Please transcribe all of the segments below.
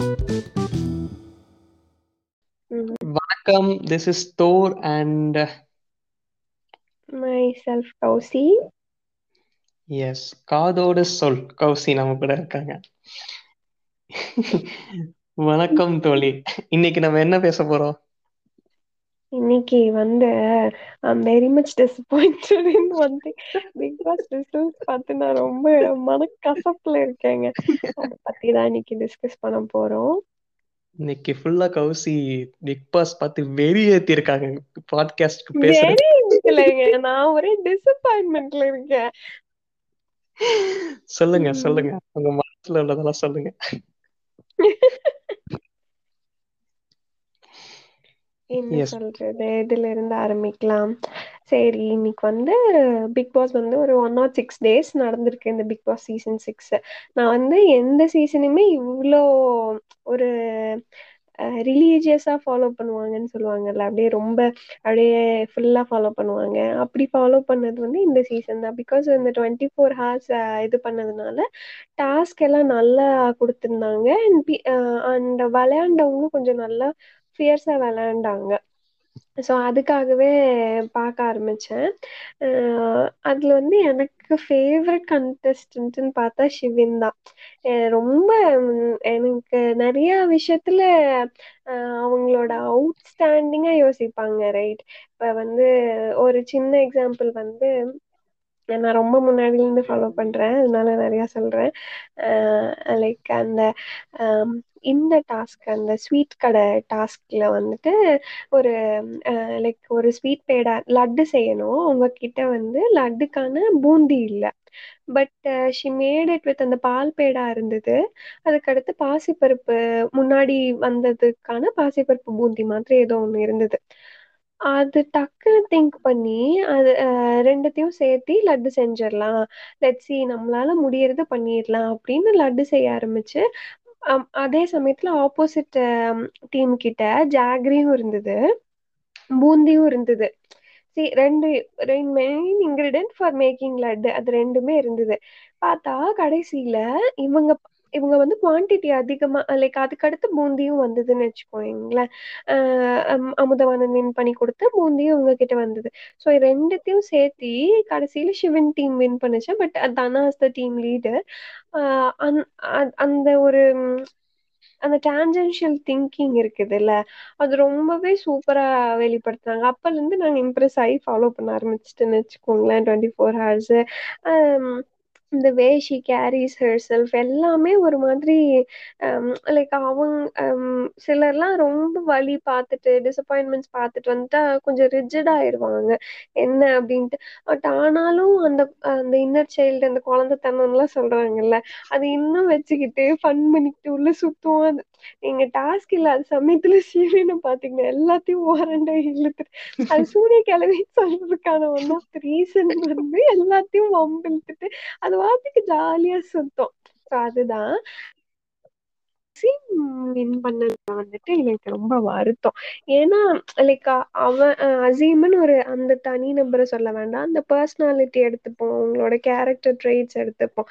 Mm, வணக்கம் this is Thor and myself, Kausi. எஸ் காதோடு சொல். கௌசி நம்ம கூட இருக்காங்க. வணக்கம் தோழி. இன்னைக்கு நம்ம என்ன பேச போறோம்? இன்னைக்கு வந்து I'm very much disappointed in one thing Bigg Boss results பார்த்து நான் ரொம்ப மனக்கசப்புல இருக்கேங்க. அதை பத்தி தான் இன்னைக்கு டிஸ்கஸ் பண்ண போறோம். இன்னைக்கு ஃபுல்லா கௌசி பிக் பாஸ் பார்த்து வெறி ஏத்தி இருக்காங்க பாட்காஸ்ட்க்கு இல்லைங்க நான் ஒரே டிசப்பாயின்மெண்ட்ல இருக்கேன். சொல்லுங்க. சொல்லுங்க. உங்க மனசுல உள்ளதெல்லாம் சொல்லுங்க. என்ன சொல்றது? இதுல இருந்து ஆரம்பிக்கலாம். சரி இன்னைக்கு வந்து பிக் பாஸ் வந்து ஒரு ஒன் ஆர் சிக்ஸ் டேஸ் நடந்திருக்கு இந்த பிக் பாஸ் சீசன் சிக்ஸ் நான் வந்து எந்த சீசனுமே இவ்வளோ ஒரு ரிலீஜியஸா ஃபாலோ பண்ணுவாங்கன்னு சொல்லுவாங்கல்ல அப்படியே ரொம்ப அப்படியே ஃபுல்லா ஃபாலோ பண்ணுவாங்க. அப்படி ஃபாலோ பண்ணது வந்து இந்த சீசன் தான். பிகாஸ் இந்த டுவெண்ட்டி ஃபோர் ஹார்ஸ் இது பண்ணதுனால டாஸ்க் எல்லாம் நல்லா கொடுத்துருந்தாங்க. அண்ட் அண்ட் விளையாண்டவங்களும் கொஞ்சம் நல்லா ஃபியர்ஸா விளையாண்டாங்க. ஸோ அதுக்காகவே பார்க்க ஆரம்பிச்சேன். அதில் அதுல வந்து எனக்கு ஃபேவரட் கண்டஸ்டன்ட்னு பார்த்தா ஷிவின் தான். ரொம்ப எனக்கு நிறைய விஷயத்துல அஹ் அவங்களோட அவுட்ஸ்டாண்டிங்கா யோசிப்பாங்க ரைட் இப்ப வந்து ஒரு சின்ன எக்ஸாம்பிள் வந்து நான் ரொம்ப முன்னாடில இருந்து ஃபாலோ பண்ணுறேன் அதனால நிறையா சொல்கிறேன் லைக் அந்த இந்த டாஸ்க் அந்த ஸ்வீட் கடை டாஸ்க்ல வந்துட்டு ஒரு லைக் ஒரு ஸ்வீட் பேடா லட்டு செய்யணும். உங்ககிட்ட வந்து லட்டுக்கான பூந்தி இல்லை. But she made it with அந்த பால் பேடா இருந்தது. அதுக்கடுத்து பாசிப்பருப்பு முன்னாடி வந்ததுக்கான பாசிப்பருப்பு பூந்தி மாதிரி ஏதோ ஒன்று இருந்தது. அது டக்குன்னு திங்க் பண்ணி அது அஹ், ரெண்டுத்தையும் சேர்த்து லட்டு செஞ்சிடலாம். லெட்ஸி நம்மளால முடியறத பண்ணிடலாம் அப்படின்னு லட்டு செய்ய ஆரம்பிச்சு அம், அதே சமயத்துல ஆப்போசிட் டீம் கிட்ட ஜாகரியும் இருந்தது. பூந்தியும் இருந்தது. சி ரெண்டு ரெண்டு main ingredient for making laddu அது ரெண்டுமே இருந்தது. பார்த்தா கடைசியில இவங்க இவங்க வந்து குவான்டிட்டி அதிகமா லைக் அதுக்கடுத்து பூந்தியும் வந்ததுன்னு வச்சுக்கோங்களேன். ஆஹ் அம்- வின் பண்ணி கொடுத்து பூந்தியும் இவங்க கிட்ட வந்தது. ஸோ ரெண்டுத்தையும் சேர்த்தி கடைசியில சிவன் டீம் வின் பண்ணுச்சு. But Dhana the team leader அந்த ஒரு அந்த டான்ஜென்ஷியல் திங்கிங் இருக்குதுல்ல அது ரொம்பவே சூப்பரா வெளிப்படுத்துனாங்க. அப்போலேருந்து இருந்து நாங்க இம்ப்ரெஸ் ஆகி ஃபாலோ பண்ண ஆரம்பிச்சிட்டேன்னு வச்சுக்கோங்களேன் டுவெண்ட்டி ஃபோர் ஹவர்ஸ் இந்த வே ஷி கேரிஸ் ஹெர் செல்ஃப் எல்லாமே ஒரு மாதிரி um, லைக் அவங்க um, சிலர்லாம் ரொம்ப வலி பார்த்துட்டு டிசப்பாயின்மெண்ட்ஸ் பார்த்துட்டு வந்துட்டா கொஞ்சம் ரிஜிடாயிருவாங்க என்ன அப்படின்ட்டு. பட் ஆனாலும் அந்த அந்த இன்னர் சைல்டு அந்த குழந்தைத்தனம்லாம் சொல்றாங்கல்ல அது இன்னும் வச்சுக்கிட்டு ஃபன் பண்ணிக்கிட்டு உள்ள சுத்துவோம் அது நீங்க டாஸ்க் இல்லாத சமயத்துல சீரியனை பாத்தீங்கன்னா எல்லாத்தையும் ஓரண்டா இழுத்துட்டு அது சூரிய கிழமை சொல்றதுக்கான ஒன் ஆஃப் ரீசன் வந்து எல்லாத்தையும் வம்பிழுத்துட்டு அது வாத்துக்கு ஜாலியா சுத்தம். அதுதான். வின் பண்ணது வந்துட்டு எனக்கு ரொம்ப வருத்தம். ஏன்னா லைக் அவன் அசீம்னு ஒரு அந்த தனி நபரை சொல்ல வேண்டாம். அந்த பர்சனாலிட்டி எடுத்துப்போம். அவங்களோட கேரக்டர் ட்ரெய்ட்ஸ் எடுத்துப்போம்.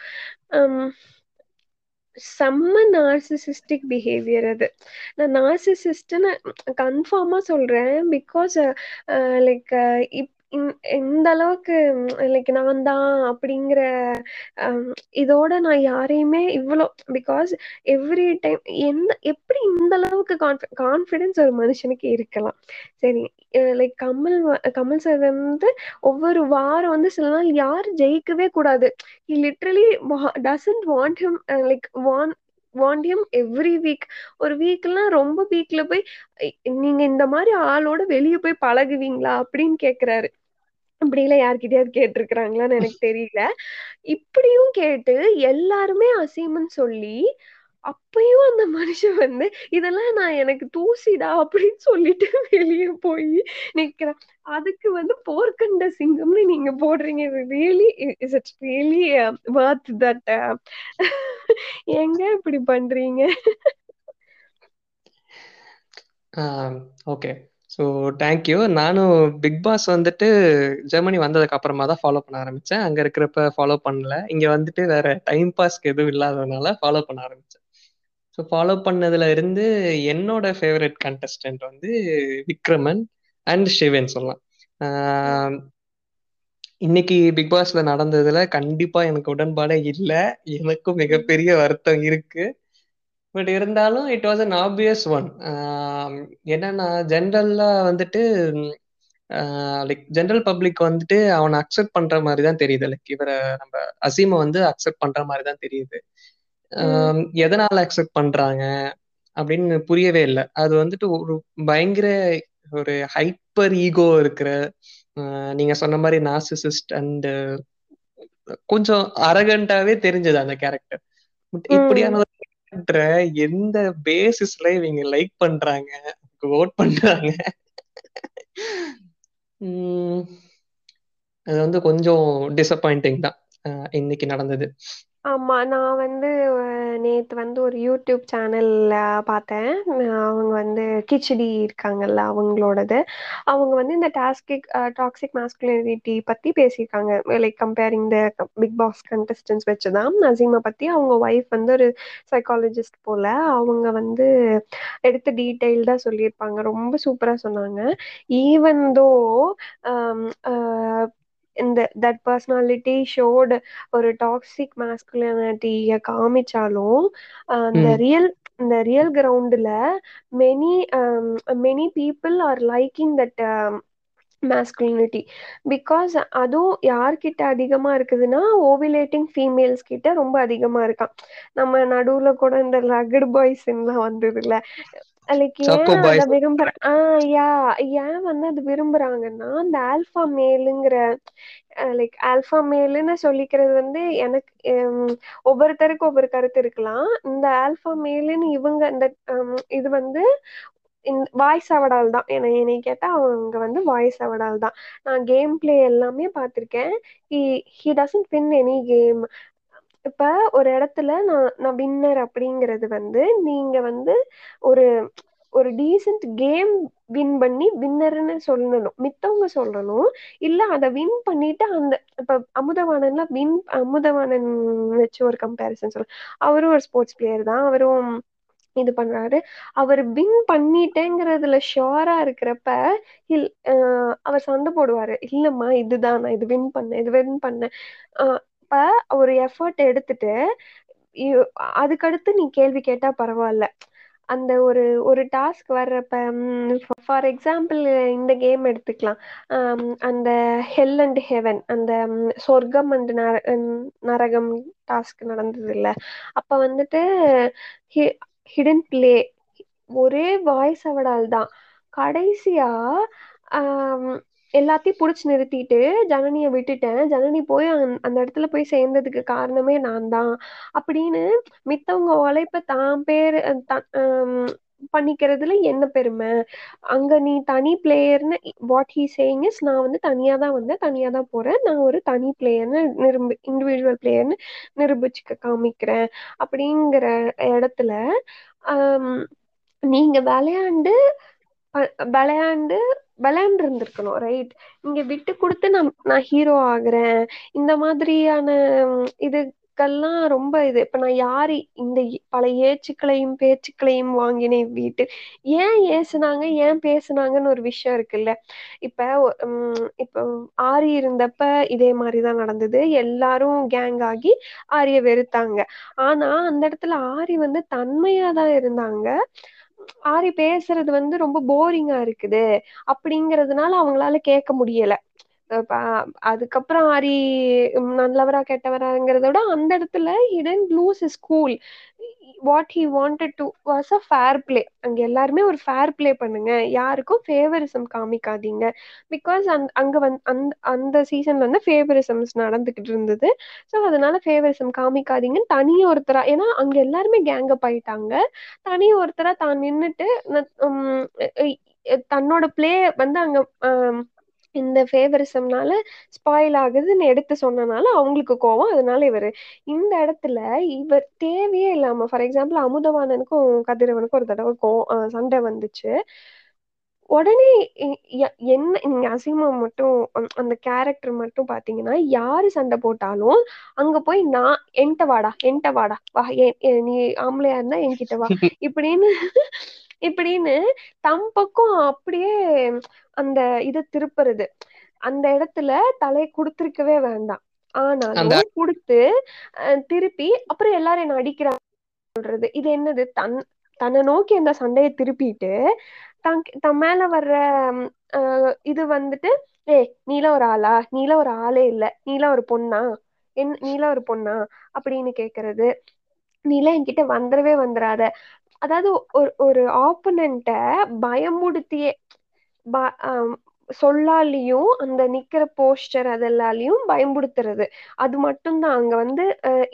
ஹம், செம்ம நார்சிசிஸ்டிக் பிஹேவியர் அது. நான் நார்சிசிஸ்ட்னு கன்ஃபார்மாக சொல்கிறேன் பிகாஸ் லைக் இப் இந்த இந்த அளவுக்கு லைக் நான் தான் அப்படிங்கிற இதோட நான் யாரையுமே இவ்வளோ பிகாஸ் எவ்ரி டைம் எந்த எப்படி இந்த அளவுக்கு கான்ஃபி கான்ஃபிடென்ஸ் ஒரு மனுஷனுக்கு இருக்கலாம்? சரி லைக் கமல் கமல் சார் வந்து ஒவ்வொரு வாரம் வந்து சில நாள் யார் ஜெயிக்கவே கூடாது. He literally doesn't want him like uh, வாண்டியம் எவ்ரி வீக் ஒரு வீக்லாம் ரொம்ப வீக்ல போய் நீங்க இந்த மாதிரி ஆளோட வெளியே போய் பழகுவீங்களா? அப்படின்னு கேக்குறாரு. அப்படி எல்லாம் யார்கிட்டயாவது கேட்டிருக்கிறாங்களான்னு எனக்கு தெரியல. இப்படியும் கேட்டு எல்லாருமே அசீம்னு சொல்லி அப்பயும் அந்த மனுஷன் வந்து இதெல்லாம் நான் எனக்கு தூசிடா அப்படின்னு சொல்லிட்டு வெளியே போய் நிக்கிறேன். அதுக்கு வந்து போர்க்கண்ட சிங்கம்னு நீங்க போடுறீங்க. Really is it really worth that எங்க இப்படி பண்றீங்க? ஓகே ஸோ தேங்க்யூ நானும் பிக் பாஸ் வந்துட்டு ஜெர்மனி வந்ததுக்கு அப்புறமா தான் ஃபாலோ பண்ண ஆரம்பித்தேன் அங்கே இருக்கிறப்ப ஃபாலோ பண்ணல. இங்கே வந்துட்டு வேற டைம் பாஸ்க்கு எதுவும் இல்லாததுனால ஃபாலோ பண்ண ஆரம்பித்தேன் ஸோ ஃபாலோ பண்ணதுல இருந்து என்னோட ஃபேவரட் கண்டஸ்டன்ட் வந்து விக்ரமன் அண்ட் சிவன் சொல்லலாம். இன்னைக்கு பிக் பாஸ்ல நடந்ததுல கண்டிப்பா எனக்கு உடன்பாடே இல்லை. எனக்கும் மிகப்பெரிய வருத்தம் இருக்கு. பட் இருந்தாலும் it was an obvious one என்னன்னா ஜென்ரல்லா வந்துட்டு லைக் ஜென்ரல் பப்ளிக் வந்துட்டு அவனை அக்செப்ட் பண்ற மாதிரி தான் தெரியுது. லைக் இவரை நம்ம அசீமை வந்து அக்செப்ட் பண்ற மாதிரி தான் தெரியுது ஆஹ் எதனால அக்செப்ட் பண்றாங்க அப்படின்னு புரியவே இல்லை. அது வந்துட்டு ஒரு பயங்கர ஒரு ஹைப்பர் ஈகோ இருக்கிற ஆஹ் நீங்க சொன்ன மாதிரி நாசிசிஸ்ட் அண்ட் கொஞ்சம் அரகண்டாவே தெரிஞ்சது அந்த கேரக்டர் இப்படியான ஒரு கேரக்டரை எந்த பேசிஸ்ல இவங்க லைக் பண்றாங்க ஓட் பண்றாங்க. அது வந்து கொஞ்சம் டிசப்பாயிண்டிங் தான். இன்னைக்கு நடந்தது. ஆமா நான் வந்து நேத்து வந்து ஒரு யூடியூப் சேனல்ல பார்த்தேன். அவங்க வந்து கிச்சடி இருக்காங்கல்ல அவங்களோடது. அவங்க வந்து இந்த டாஸ்கிக் டாக்ஸிக் மாஸ்குலினிட்டி பத்தி பேசியிருக்காங்க. Like comparing the Bigg Boss contestants வச்சுதான் நசீமை பத்தி. அவங்க ஒய்ஃப் வந்து ஒரு சைக்காலஜிஸ்ட் போல. அவங்க வந்து எடுத்து டீட்டெயில்டா சொல்லியிருப்பாங்க. ரொம்ப சூப்பரா சொன்னாங்க. ஈவன் தோ இந்த தட் பர்சனாலிட்டி ஷோடு ஒரு டாக்ஸிக் மாஸ்குலினிட்டிய காமிச்சாலும் அந்த ரியல் இந்த real கிரவுண்டுல many many people are liking that masculinity because அதுவும் யார்கிட்ட அதிகமா இருக்குதுன்னா ஓவிலேட்டிங் ஃபீமேல்ஸ் கிட்ட ரொம்ப அதிகமா இருக்கான். நம்ம நடுவுல கூட இந்த ரகடு பாய்ஸ்லாம் வந்ததுல லைக் ஏன் அத விரும்புற யா ஏன் வந்து அது விரும்புறாங்கன்னா அந்த ஆல்பா மேலுங்கிற லைக் மேலுன்னு சொல்லிக்கிறது வந்து எனக்கு ஒவ்வொருத்தருக்கு ஒவ்வொரு கருத்து இருக்கலாம். இந்த ஆல்பா மேலுன்னு இவங்க இந்த இது வந்து வாய்ஸ் அவடால் தான். என என்னை கேட்டா அவங்க வந்து வாய்ஸ் அவடால் தான். நான் கேம் பிளே எல்லாமே பார்த்திருக்கேன். He doesn't win any game இப்ப ஒரு இடத்துல நான் நான் வின்னர் அப்படிங்கறது வந்து நீங்க வந்து ஒரு ஒரு டீசன்ட் கேம் வின் பண்ணி வின்னர்ன்னு சொல்லணும். மித்தவங்க சொல்லணும். இல்ல அத வின் பண்ணிட்டு அந்த இப்ப அமுதவாணன்ல வின் அமுதவாணன் வச்சு ஒரு கம்பேரிசன் சொல்ல. அவரும் ஒரு ஸ்போர்ட்ஸ் பிளேயர் தான். அவரும் இது பண்றாரு. அவர் வின் பண்ணிட்டேங்கிறதுல ஷோரா இருக்கிறப்ப இல் அவர் சண்டை போடுவாரு. இல்லம்மா இதுதான் நான் இது வின் பண்ணேன் இது வின் பண்ணேன். அப்ப ஒரு எஃபர்ட் எடுத்துட்டு அதுக்கடுத்து நீ கேள்வி கேட்டா பரவாயில்ல. அந்த ஒரு ஒரு டாஸ்க் வர்றப்ப ஃபார் எக்ஸாம்பிள் இந்த கேம் எடுத்துக்கலாம். அந்த ஹெல் அண்ட் ஹெவன் அந்த சொர்க்கம் அண்ட் நர நரகம் டாஸ்க் நடந்தது இல்லை அப்ப வந்துட்டு ஹி ஹிடன் பிளே ஒரே வாய்ஸ் அவடால் தான். கடைசியா எல்லாத்தையும் புடிச்சு நிறுத்திட்டு ஜனனிய விட்டுட்டேன். ஜனனி போய் அந்த இடத்துல போய் சேர்ந்ததுக்கு காரணமே நான் தான். அப்படின்னு மித்தவங்க உழைப்ப தான் பேர் பண்ணிக்கிறதுல என்ன பெருமை? அங்க நீ தனி பிளேயர்னு வாட் ஹீ சேயிங் இஸ் நான் வந்து தனியா தான் வந்தேன் தனியா தான் போறேன். நான் ஒரு தனி பிளேயர்னு நிரூபி இண்டிவிஜுவல் பிளேயர்னு நிரூபிச்சுக்க காமிக்கிறேன். அப்படிங்கிற இடத்துல ஆஹ் நீங்க விளையாண்டு விளையாண்டு விளையாண்டு இருந்திருக்கணும் ரைட் இங்க விட்டு கொடுத்து நான் நான் ஹீரோ ஆகுறேன். இந்த மாதிரியான இதுக்கெல்லாம் ரொம்ப இது. இப்ப நான் யாரு இந்த பல ஏச்சுக்களையும் பேச்சுக்களையும் வாங்கினேன் வீட்டு ஏன் ஏசுனாங்க ஏன் பேசுனாங்கன்னு ஒரு விஷயம் இருக்குல்ல. இப்ப இப்ப ஆரி இருந்தப்ப இதே மாதிரிதான் நடந்தது. எல்லாரும் கேங் ஆகி ஆரிய வெறுத்தாங்க. ஆனா அந்த இடத்துல ஆரி வந்து தன்மையா தான் இருந்தாங்க. ஆரி பேசுறது வந்து ரொம்ப போரிங்கா இருக்குது. அப்படிங்கறதுனால அவங்களால கேட்க முடியல. அதுக்கப்புறம் ஆரி நல்லவரா கெட்டவராங்கிறத விட அந்த இடத்துல hidden lose is cool what he wanted to was a fair play அங்க எல்லாருமே ஒரு ஃபேர் பிளே பண்ணுங்க. யாருக்கும் ஃபேவரிசம் காமிக்காதீங்க. பிகாஸ் அந் அங்க வந் அந்த அந்த சீசன்ல வந்து ஃபேவரிசம்ஸ் நடந்துகிட்டு இருந்தது. ஸோ அதனால ஃபேவரிசம் காமிக்காதீங்கன்னு தனி ஒருத்தரா ஏன்னா அங்க எல்லாருமே கேங்கப் ஆயிட்டாங்க. தனி ஒருத்தரா தான் நின்னுட்டு தன்னோட பிளே வந்து அங்க இந்த ஃபேவரிசம்னால ஸ்பாயில் ஆகுதுன்னு எடுத்து சொன்னனால அவங்களுக்கு கோவம். அதனால இவரு இந்த இடத்துல இவர் தேவையே இல்லாம ஃபார் எக்ஸாம்பிள் அமுதவாணனுக்கும் கதிரவனுக்கும் ஒரு தடவை கோ சண்டை வந்துச்சு. உடனே என்ன நீங்க அசீமா மட்டும் அந்த- கேரக்டர் மட்டும் பாத்தீங்கன்னா யாரு சண்டை போட்டாலும் அங்க போய் நான் என்கிட்ட வாடா என்கிட்ட வாடா வா நீ ஆம்பளையா இருந்தா என்கிட்ட வா. இப்படின்னு இப்படின்னு தம் பக்கம் அப்படியே அந்த இதை திருப்புறது. அந்த இடத்துல தலையை கொடுத்திருக்கவே வேண்டாம். ஆனாலும் கொடுத்து திருப்பி அப்புறம் எல்லாரும் என்ன அடிக்கிறாங்க சொல்றது. இது என்னது? தன் தன்னை நோக்கி அந்த சண்டையை திருப்பிட்டு தன் தன் மேல வர்ற இது வந்துட்டு ஏய் நீலாம் ஒரு ஆளா? நீலாம் ஒரு ஆளே இல்ல. நீலாம் ஒரு பொண்ணா? என் நீலாம் ஒரு பொண்ணா? அப்படின்னு கேக்குறது. நீலாம் என்கிட்ட வந்துடவே வந்துடாத. அதாவது ஒரு ஒரு ஆப்பனண்ட்ட பயமுடுத்தியே ப- ஆம், சொல்லாலையும் அந்த நிக்கிற போஸ்டர் அதெல்லாலையும் பயம்படுத்துறது. அது மட்டும்தான். அங்க வந்து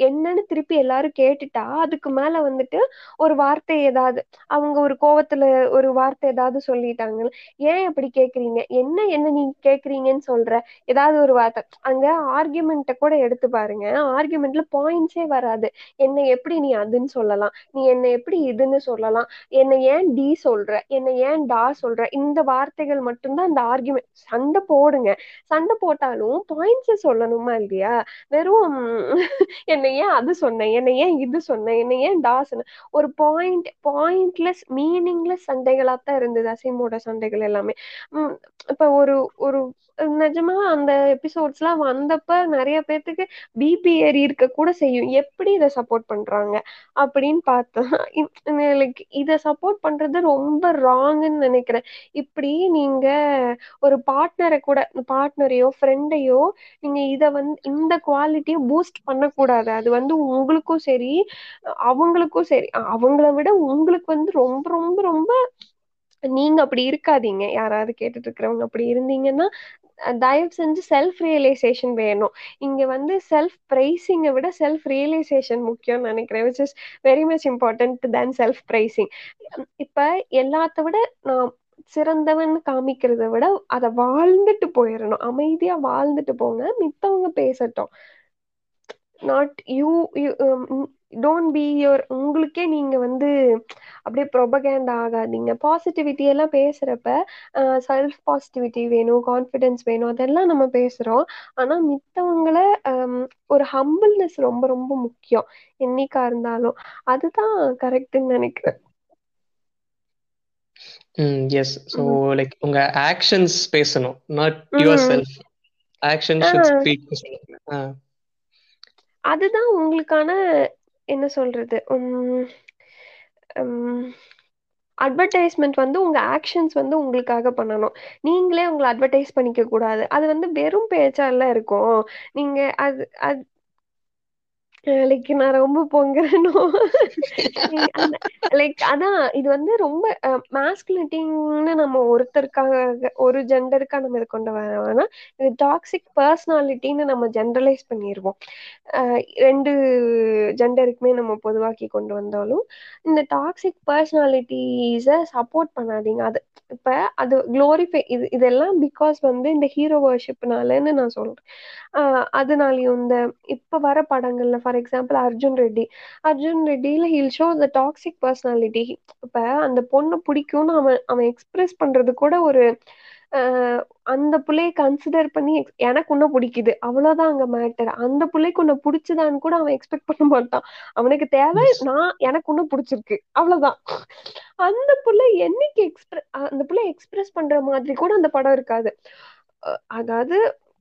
என்னன்னு திருப்பி எல்லாரும் கேட்டுட்டா அதுக்கு மேல வந்துட்டு ஒரு வார்த்தை ஏதாவது அவங்க ஒரு கோவத்துல ஒரு வார்த்தை ஏதாவது சொல்லிட்டாங்க ஏன் அப்படி கேக்குறீங்க? என்ன என்ன நீ கேக்குறீங்கன்னு சொல்ற? ஏதாவது ஒரு வார்த்தை. அங்க ஆர்கியூமெண்ட்டை கூட எடுத்து பாருங்க. ஆர்கியூமெண்ட்ல பாயிண்ட்ஸே வராது. என்னை எப்படி நீ அதுன்னு சொல்லலாம். நீ என்னை எப்படி இதுன்னு சொல்லலாம். என்னை ஏன் டி சொல்ற? என்ன ஏன் டா சொல்ற? இந்த வார்த்தைகள் மட்டும்தான் அந்த ஆர்குமெண்ட் சண்டை போடுங்க. சண்டை போட்டாலும் பாயிண்ட்ஸ் சொல்லணுமா இல்லையா? வெறும் என்னை ஏன் அது சொன்னேன் என்னை ஏன் இது சொன்னேன் என்னை ஏன் டா ஒரு பாயிண்ட் பாயிண்ட்லெஸ் மீனிங்லெஸ் சண்டைகளா தான் இருந்தது அசைமோட சண்டைகள் எல்லாமே. உம் இப்ப ஒரு ஒரு நிஜமா அந்த எபிசோட்ஸ் எல்லாம் வந்தப்ப நிறைய பேர்த்துக்கு பிபி ஏறி இருக்க கூட செய்யும். எப்படி இதை சப்போர்ட் பண்றாங்க அப்படின்னு பார்த்தா லைக் இதை சப்போர்ட் பண்றது ரொம்ப ராங்குன்னு நினைக்கிறேன். இப்படி நீங்க ஒரு பார்ட்னரை கூட பார்ட்னரையோ ஃப்ரெண்டையோ நீங்க இத வந்து இந்த குவாலிட்டியை பூஸ்ட் பண்ணக்கூடாது. அது வந்து உங்களுக்கும் சரி அவங்களுக்கும் சரி. அவங்கள விட உங்களுக்கு வந்து ரொம்ப ரொம்ப ரொம்ப நீங்க அப்படி இருக்காதீங்க. யாராவது கேட்டுட்டு இருக்கிறவங்க அப்படி இருந்தீங்கன்னா தயவு செஞ்சு செல்ஃப் ரியலைசேஷன் வேணும். இங்க வந்து செல்ஃப் பிரைசிங்கை விட செல்ஃப் ரியலைசேஷன் முக்கியம்னு நினைக்கிறேன். Which is very much important then self praising இப்ப எல்லாத்த விட நான் சிறந்தவன் காமிக்கிறத விட அதை வாழ்ந்துட்டு போயிடணும் அமைதியா வாழ்ந்துட்டு போங்க. மித்தவங்க பேசட்டும். Not you don't be your உங்களுக்கே நீங்க வந்து அப்படியே ப்ரொபகேண்ட் ஆகாதீங்க. பாசிட்டிவிட்டி எல்லாம் பேசுறப்ப செல்ஃப் பாசிட்டிவிட்டி வேணும் கான்ஃபிடென்ஸ் வேணும் அதெல்லாம் நம்ம பேசுறோம். ஆனா மித்தவங்கள ஒரு ஹம்பிள்னஸ் ரொம்ப ரொம்ப முக்கியம். என்னைக்கா இருந்தாலும். அதுதான் கரெக்ட்னு நினைக்கிறேன். எஸ் ஸோ லைக் உங்க ஆக்ஷன்ஸ் பேசணும். நாட் யுவர் செல்ஃப் ஆக்ஷன் அதுதான் உங்களுக்கான என்ன சொல்றது? உம் உம் அட்வர்டைஸ்மெண்ட் வந்து உங்க ஆக்ஷன்ஸ் வந்து உங்களுக்காக பண்ணணும். நீங்களே உங்களை அட்வர்டைஸ் பண்ணிக்க கூடாது. அது வந்து வெறும் பேச்சால இருக்கும். நீங்க அது அது லைக் நான் ரொம்ப பொங்குறேனோ? லைக் அதான் இது வந்து ரொம்ப மாஸ்குலிட்டின்னு நம்ம ஒருத்தருக்காக ஒரு ஜெண்டருக்காக நம்ம இதை கொண்டு வர வேணாம் இது டாக்ஸிக் பர்சனாலிட்டின்னு நம்ம ஜென்ரலைஸ் பண்ணிடுவோம் ரெண்டு ஜெண்டருக்குமே நம்ம பொதுவாக்கி கொண்டு வந்தாலும் இந்த டாக்ஸிக் பர்சனாலிட்டிஸை சப்போர்ட் பண்ணாதீங்க. அது இப்ப அது க்ளோரிஃபை இது இதெல்லாம் பிகாஸ் வந்து இந்த ஹீரோ வர்ஷிப்னாலன்னு நான் சொல்றேன். ஆஹ் அதனாலயும் இந்த இப்ப வர படங்கள்ல for example Arjun Reddy Arjun ரெட்டியில he'll show the toxic personality இப்ப அந்த பொண்ணை பிடிக்கும்னு அவன் அவன் எக்ஸ்பிரஸ் பண்றது கூட ஒரு அந்த புள்ளைய கன்சிடர் பண்ணி எனக்கு உன்ன பிடிக்குது. அவ்வளவுதான் அங்க மேட்டர் அந்த புள்ளைக்கு உன்னை பிடிச்சதான்னு கூட அவன் எக்ஸ்பெக்ட் பண்ண மாட்டான். அவனுக்கு தேவை நான் எனக்கு உன்ன பிடிச்சிருக்கு. அவ்வளவுதான். அந்த புள்ள என்னைக்கு எக்ஸ்பிரஸ் அந்த புள்ள எக்ஸ்பிரஸ் பண்ற மாதிரி கூட அந்த படம் இருக்காது. அதாவது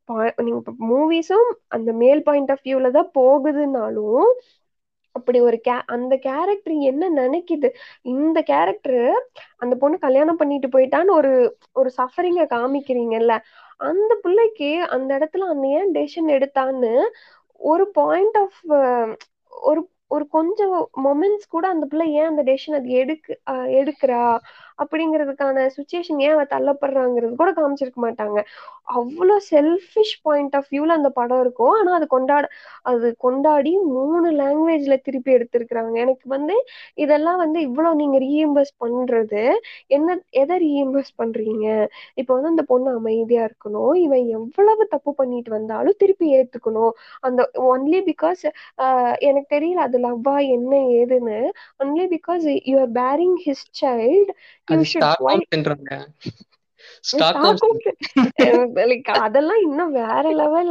பா- நீங்க மூவிஸும் அந்த மேல் பாயிண்ட் ஆஃப் வியூல தான் போகுதுன்னாலும் அப்படி ஒரு கே அந்த கேரக்டர் என்ன நினைக்குது? இந்த கேரக்டர் அந்த பொண்ணு கல்யாணம் பண்ணிட்டு போயிட்டான்னு ஒரு ஒரு சஃபரிங்க காமிக்கிறீங்கல்ல அந்த பிள்ளைக்கு அந்த இடத்துல அந்த ஏன் டெசிஷன் எடுத்தான்னு ஒரு பாயிண்ட் ஆஃப் ஒரு ஒரு கொஞ்சம் மொமெண்ட்ஸ் கூட அந்த பிள்ளை ஏன் அந்த டெசிஷன் அது எடுக்கு எடுக்கிறா? அப்படிங்கிறதுக்கான சுச்சுவேஷன் ஏன் அவ தள்ளப்படுறாங்கிறது கூட காமிச்சிருக்க மாட்டாங்க. அவ்வளோ செல்ஃபிஷ் பாயிண்ட் ஆஃப் வியூல அந்த படம் இருக்கும். ஆனா அது கொண்டாட அது கொண்டாடி மூணு லாங்குவேஜ்ல திருப்பி எடுத்திருக்கிறாங்க. எனக்கு வந்து இதெல்லாம் வந்து இவ்வளவு நீங்க ரீஎம்பர்ஸ் பண்றது என்ன எதை ரீஎம்பர்ஸ் பண்றீங்க? இப்போ வந்து அந்த பொண்ணு அமைதியா இருக்கணும். இவன் எவ்வளவு தப்பு பண்ணிட்டு வந்தாலும் திருப்பி ஏத்துக்கணும். அந்த ஒன்லி பிகாஸ் எனக்கு தெரியல அது லவ்வா என்ன ஏதுன்னு. Only because you are bearing his child அது ஸ்டாக்ஹோம் அதெல்லாம் இன்னும் வேற லெவல்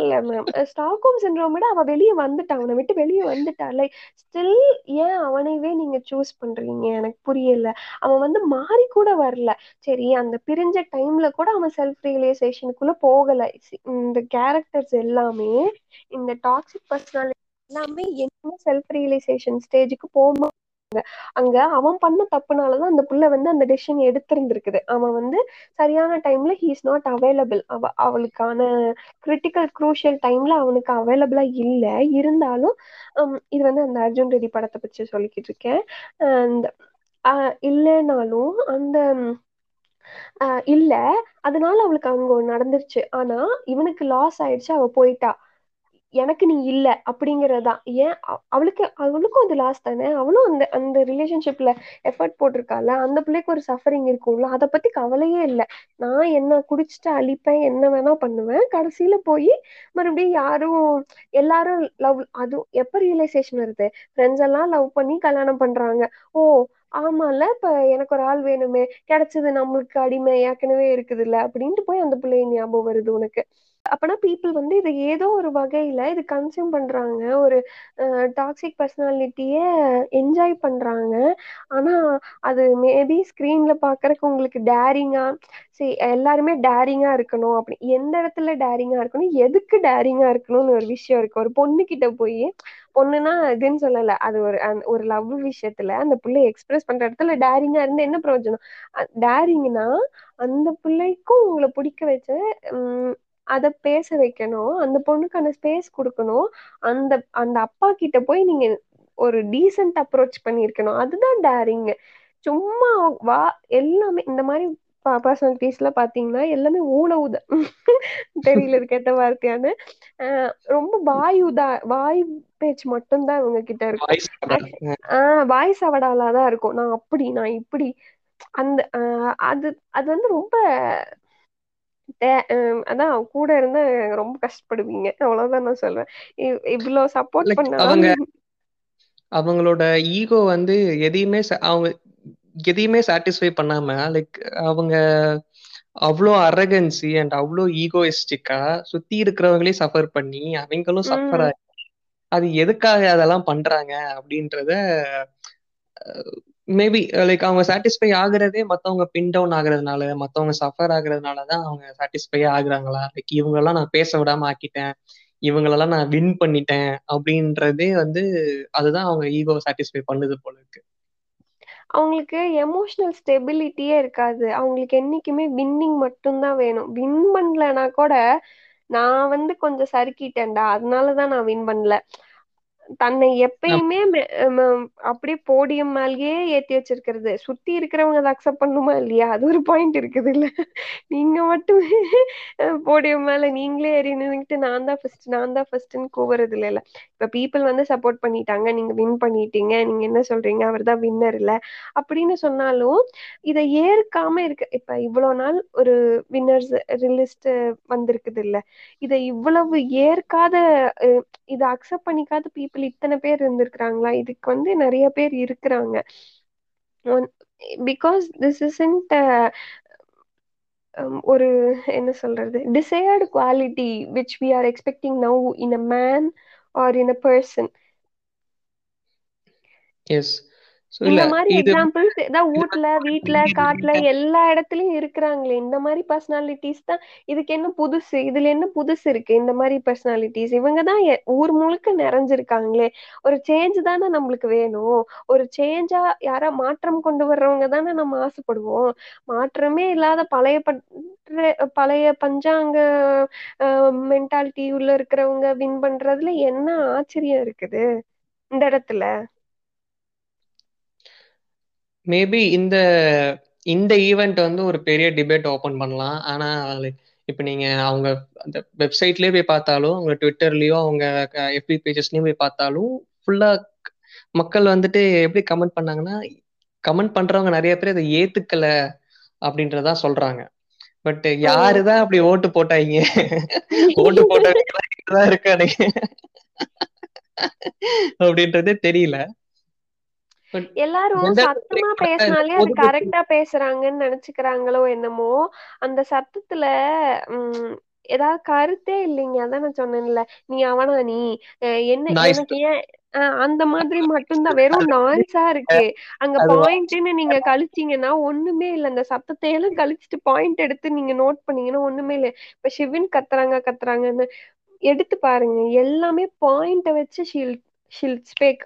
ஸ்டாக்ஹோம் சிண்ட்ரோம் விட அவ வெளியே வந்துட்டா அவனை விட்டு வெளியே வந்துட்டா. லைக் ஸ்டில் ஏன் அவனைவே நீங்க சூஸ் பண்றீங்க? எனக்கு புரியல. அவன் வந்து மாறி கூட வரல. சரி அந்த பிரிஞ்ச டைம்ல கூட அவன் செல்ஃப் ரியலைசேஷனுக்குள்ள போகல இந்த கேரக்டர்ஸ் எல்லாமே இந்த டாக்ஸிக் பர்சனாலிட்டி எல்லாமே என்ன செல்ஃப் ரியலைசேஷன் ஸ்டேஜுக்கு போகும்போது அங்க அவன் பண்ண தப்புனாலதான் அந்த புள்ள வந்து அந்த டெசிஷன் எடுத்திருந்திருக்குது. அவன் வந்து சரியான டைம்ல ஹீ இஸ் நாட் அவைலபிள் அவ அவளுக்கான கிரிட்டிக்கல் குரூஷியல் டைம்ல அவனுக்கு அவைலபிளா இல்ல. இருந்தாலும் um, இது வந்து அந்த அர்ஜுன் ரெடி படத்தை பற்றி சொல்லிக்கிட்டு இருக்கேன். அந்த இல்லைனாலும் அந்த இல்ல. அதனால அவளுக்கு அங்க நடந்துருச்சு. ஆனா இவனுக்கு லாஸ் ஆயிடுச்சு. அவ போயிட்டா. எனக்கு நீ இல்ல அப்படிங்கறதுதான் ஏன்? அவளுக்கு அவளுக்கும் அது லாஸ் தானே? அவளும் அந்த அந்த ரிலேஷன்ஷிப்ல எஃபர்ட் போட்டிருக்கால அந்த பிள்ளைக்கு ஒரு சஃபரிங் இருக்கும்ல? அதை பத்தி கவலையே இல்லை. நான் என்ன குடிச்சிட்டு அழிப்பேன் என்ன வேணா பண்ணுவேன். கடைசியில போய் மறுபடியும் யாரும் எல்லாரும் லவ் அது எப்ப ரியலைசேஷன் வருது? ஃப்ரெண்ட்ஸ் எல்லாம் லவ் பண்ணி கல்யாணம் பண்றாங்க. ஓ ஆமால இப்ப எனக்கு ஒரு ஆள் வேணுமே. கிடைச்சது நம்மளுக்கு அடிமை ஏற்கனவே இருக்குது இல்ல அப்படின்ட்டு போய் அந்த பிள்ளை ஞாபகம் வருது உனக்கு. அப்பனா பீப்புள் வந்து இது ஏதோ ஒரு வகையில இது கன்சியூம் பண்றாங்க. ஒரு டாக்ஸிக் பர்சனாலிட்டிய என்ஜாய் பண்றாங்க. ஆனா அது மேபி ஸ்கிரீன்ல பாக்குறதுக்கு உங்களுக்கு டேரிங்கா சரி எல்லாருமே டேரிங்கா இருக்கணும். அப்படி எந்த இடத்துல டேரிங்கா இருக்கணும்? எதுக்கு டேரிங்கா இருக்கணும்னு ஒரு விஷயம் இருக்கு. ஒரு பொண்ணு கிட்ட போய் பொண்ணுனா இதுன்னு சொல்லல. அது ஒரு ஒரு லவ் விஷயத்துல அந்த பிள்ளை எக்ஸ்பிரஸ் பண்ற இடத்துல டேரிங்கா இருந்து என்ன பிரயோஜனம்? டேரிங்னா அந்த பிள்ளைக்கும் உங்களை பிடிக்க வச்ச உம் அத பேச வைக்கணும். அந்த பொண்ணுக்கான ஸ்பேஸ் கொடுக்கணும். அந்த அந்த அப்பா கிட்ட போய் நீங்க ஒரு டீசன்ட் அப்ரோச் பண்ணிருக்கணும் அதுதான் டேரிங் சும்மா வா எல்லாமே இந்த மாதிரி பர்சனாலிட்டிஸ்ல பாத்தீங்கன்னா எல்லாமே ஊழ ஊத தெரியல இது கெட்ட வார்த்தையானு அஹ் ரொம்ப வாய் உதா வாய் பேச்சு மட்டும்தான் இவங்க கிட்ட இருக்கும். ஆஹ் வாய் சவடாலாதான் இருக்கும். நான் அப்படி நான் இப்படி. அந்த அது அது வந்து ரொம்ப அதான் கூட இருந்தா ரொம்ப கஷ்டப்படுவீங்க. அவ்வளவுதான் நான் சொல்றேன் இவ்வளவு சப்போர்ட் பண்ண அவங்க அவங்களோட ஈகோ வந்து எதையுமே அவங்க எதையுமே சாட்டிஸ்ஃபை பண்ணாம லைக் அவங்க அவ்வளோ அரகன்சி அண்ட் அவ்வளோ ஈகோயிஸ்டிக்கா சுத்தி இருக்கிறவங்களே சஃபர் பண்ணி அவங்களும் சஃபர் ஆகி அது எதுக்காக அதெல்லாம் பண்றாங்க அப்படின்றத மேபி லைக் uh, அவங்க சாட்டிஸ்ஃபை ஆகுறதே மத்தவங்க பின் டவுன் ஆகுறதுனால மத்தவங்க சஃபர் ஆகுறதுனாலதான் அவங்க சாட்டிஸ்ஃபை ஆகுறாங்களா? லைக் இவங்களெல்லாம் நான் பேச விடாம ஆக்கிட்டேன். இவங்களெல்லாம் நான் வின் பண்ணிட்டேன் அப்படின்றதே வந்து அதுதான் அவங்க ஈகோ சாட்டிஸ்ஃபை பண்ணுது போல இருக்கு. அவங்களுக்கு எமோஷனல் ஸ்டெபிலிட்டியே இருக்காது. அவங்களுக்கு என்னைக்குமே வின்னிங் மட்டும்தான் வேணும். வின் பண்ணலனா கூட நான் வந்து கொஞ்சம் சறுக்கிட்டேன்டா. அதனாலதான் நான் வின் பண்ணல. தன்னை எப்பயுமே அப்படியே போடியம் மேலேயே ஏத்தி வச்சிருக்கிறது. சுத்தி இருக்கிறவங்க அதை அக்செப்ட் பண்ணுமா இல்லையா? அது ஒரு பாயிண்ட் இருக்குது இல்ல நீங்க மட்டுமே போடியம் மேல நீங்களே ஏறி நின்றுட்டு நான் தான் ஃபர்ஸ்ட் நான் தான் ஃபர்ஸ்ட்னு கூவுறது இல்ல இப்ப பீப்புள் வந்து சப்போர்ட் பண்ணிட்டாங்க நீங்க வின் பண்ணிட்டீங்க நீங்க என்ன சொல்றீங்க? அவர் தான் வின்னர் இல்ல. அப்படின்னு சொன்னாலும் இதை ஏற்காம இருக்கு இப்ப இவ்வளவு நாள் ஒரு வின்னர்ஸ் ரிலிஸ்ட் வந்திருக்குது இல்ல. இதை இவ்வளவு ஏற்காத இதை அக்செப்ட் பண்ணிக்காத பீப்புள் இத்தனை பேர் இருந்திருக்கிறாங்களா? இதுக்கு வந்து நிறைய பேர் இருக்கிறாங்க. பிகாஸ் திஸ் இசன்ட் ஒரு என்ன சொல்றது? Desired quality which we are expecting now in a man or in a person yes இந்த மாதிரி எக்ஸாம்பிள்ஸ் ஏதாவது வீட்ல வீட்ல காட்டுல எல்லா இடத்துலயும் இருக்கிறாங்களே இந்த மாதிரி பர்சனாலிட்டிஸ் தான் இதுக்கு என்ன புதுசு இதுல என்ன புதுசு இருக்கு இந்த மாதிரி பர்சனாலிட்டிஸ் இவங்க தான் ஊர் முழுக்க நிறைஞ்சிருக்காங்களே ஒரு சேஞ்ச் தானே நம்மளுக்கு வேணும் ஒரு சேஞ்சா யாரா மாற்றம் கொண்டு வர்றவங்க தானே நம்ம ஆசைப்படுவோம் மாற்றமே இல்லாத பழைய பழைய பஞ்சாங்க மென்டாலிட்டி உள்ள இருக்கிறவங்க வின் பண்றதுல என்ன ஆச்சரியம் இருக்குது இந்த இடத்துல? மேபி இந்த இந்த ஈவெண்ட் வந்து ஒரு பெரிய டிபேட் ஓபன் பண்ணலாம். ஆனா இப்ப நீங்க அவங்க அந்த வெப்சைட்லயே போய் பார்த்தாலும் அவங்க ட்விட்டர்லயோ அவங்க எஃபி பேஜஸ்லயும் போய் பார்த்தாலும் ஃபுல்லா மக்கள் வந்துட்டு எப்படி கமெண்ட் பண்ணாங்கன்னா கமெண்ட் பண்றவங்க நிறைய பேர் அதை ஏத்துக்கல அப்படின்றதா சொல்றாங்க. பட் யாருதான் அப்படி ஓட்டு போட்டாங்க? ஓட்டு போட்டவங்க இருக்கானே அப்படின்றதே தெரியல. எல்லாரும் சத்தமா பேசினாலே அது கரெக்டா பேசுறாங்கன்னு நெனச்சுக்கிறாங்களோ என்னமோ அந்த சத்தத்துல ம் ஏதாவது கருத்தே இல்லைங்க. அதான் நான் சொன்னேன்ல. நீ அவனா நீ? என்ன எனக்கு ஏன் அந்த மாதிரி மட்டும்தான். வெறும் நாய்ஸா இருக்கு. அங்க பாயிண்ட்னு நீங்க கழிச்சீங்கன்னா ஒண்ணுமே இல்ல. அந்த சத்தத்தை எல்லாம் கழிச்சிட்டு பாயிண்ட் எடுத்து நீங்க நோட் பண்ணீங்கன்னா ஒண்ணுமே இல்ல. இப்ப சிவின் கத்துறாங்க கத்துறாங்கன்னு எடுத்து பாருங்க. எல்லாமே பாயிண்ட வச்சு ஷீல் ஷில் ஸ்பேக்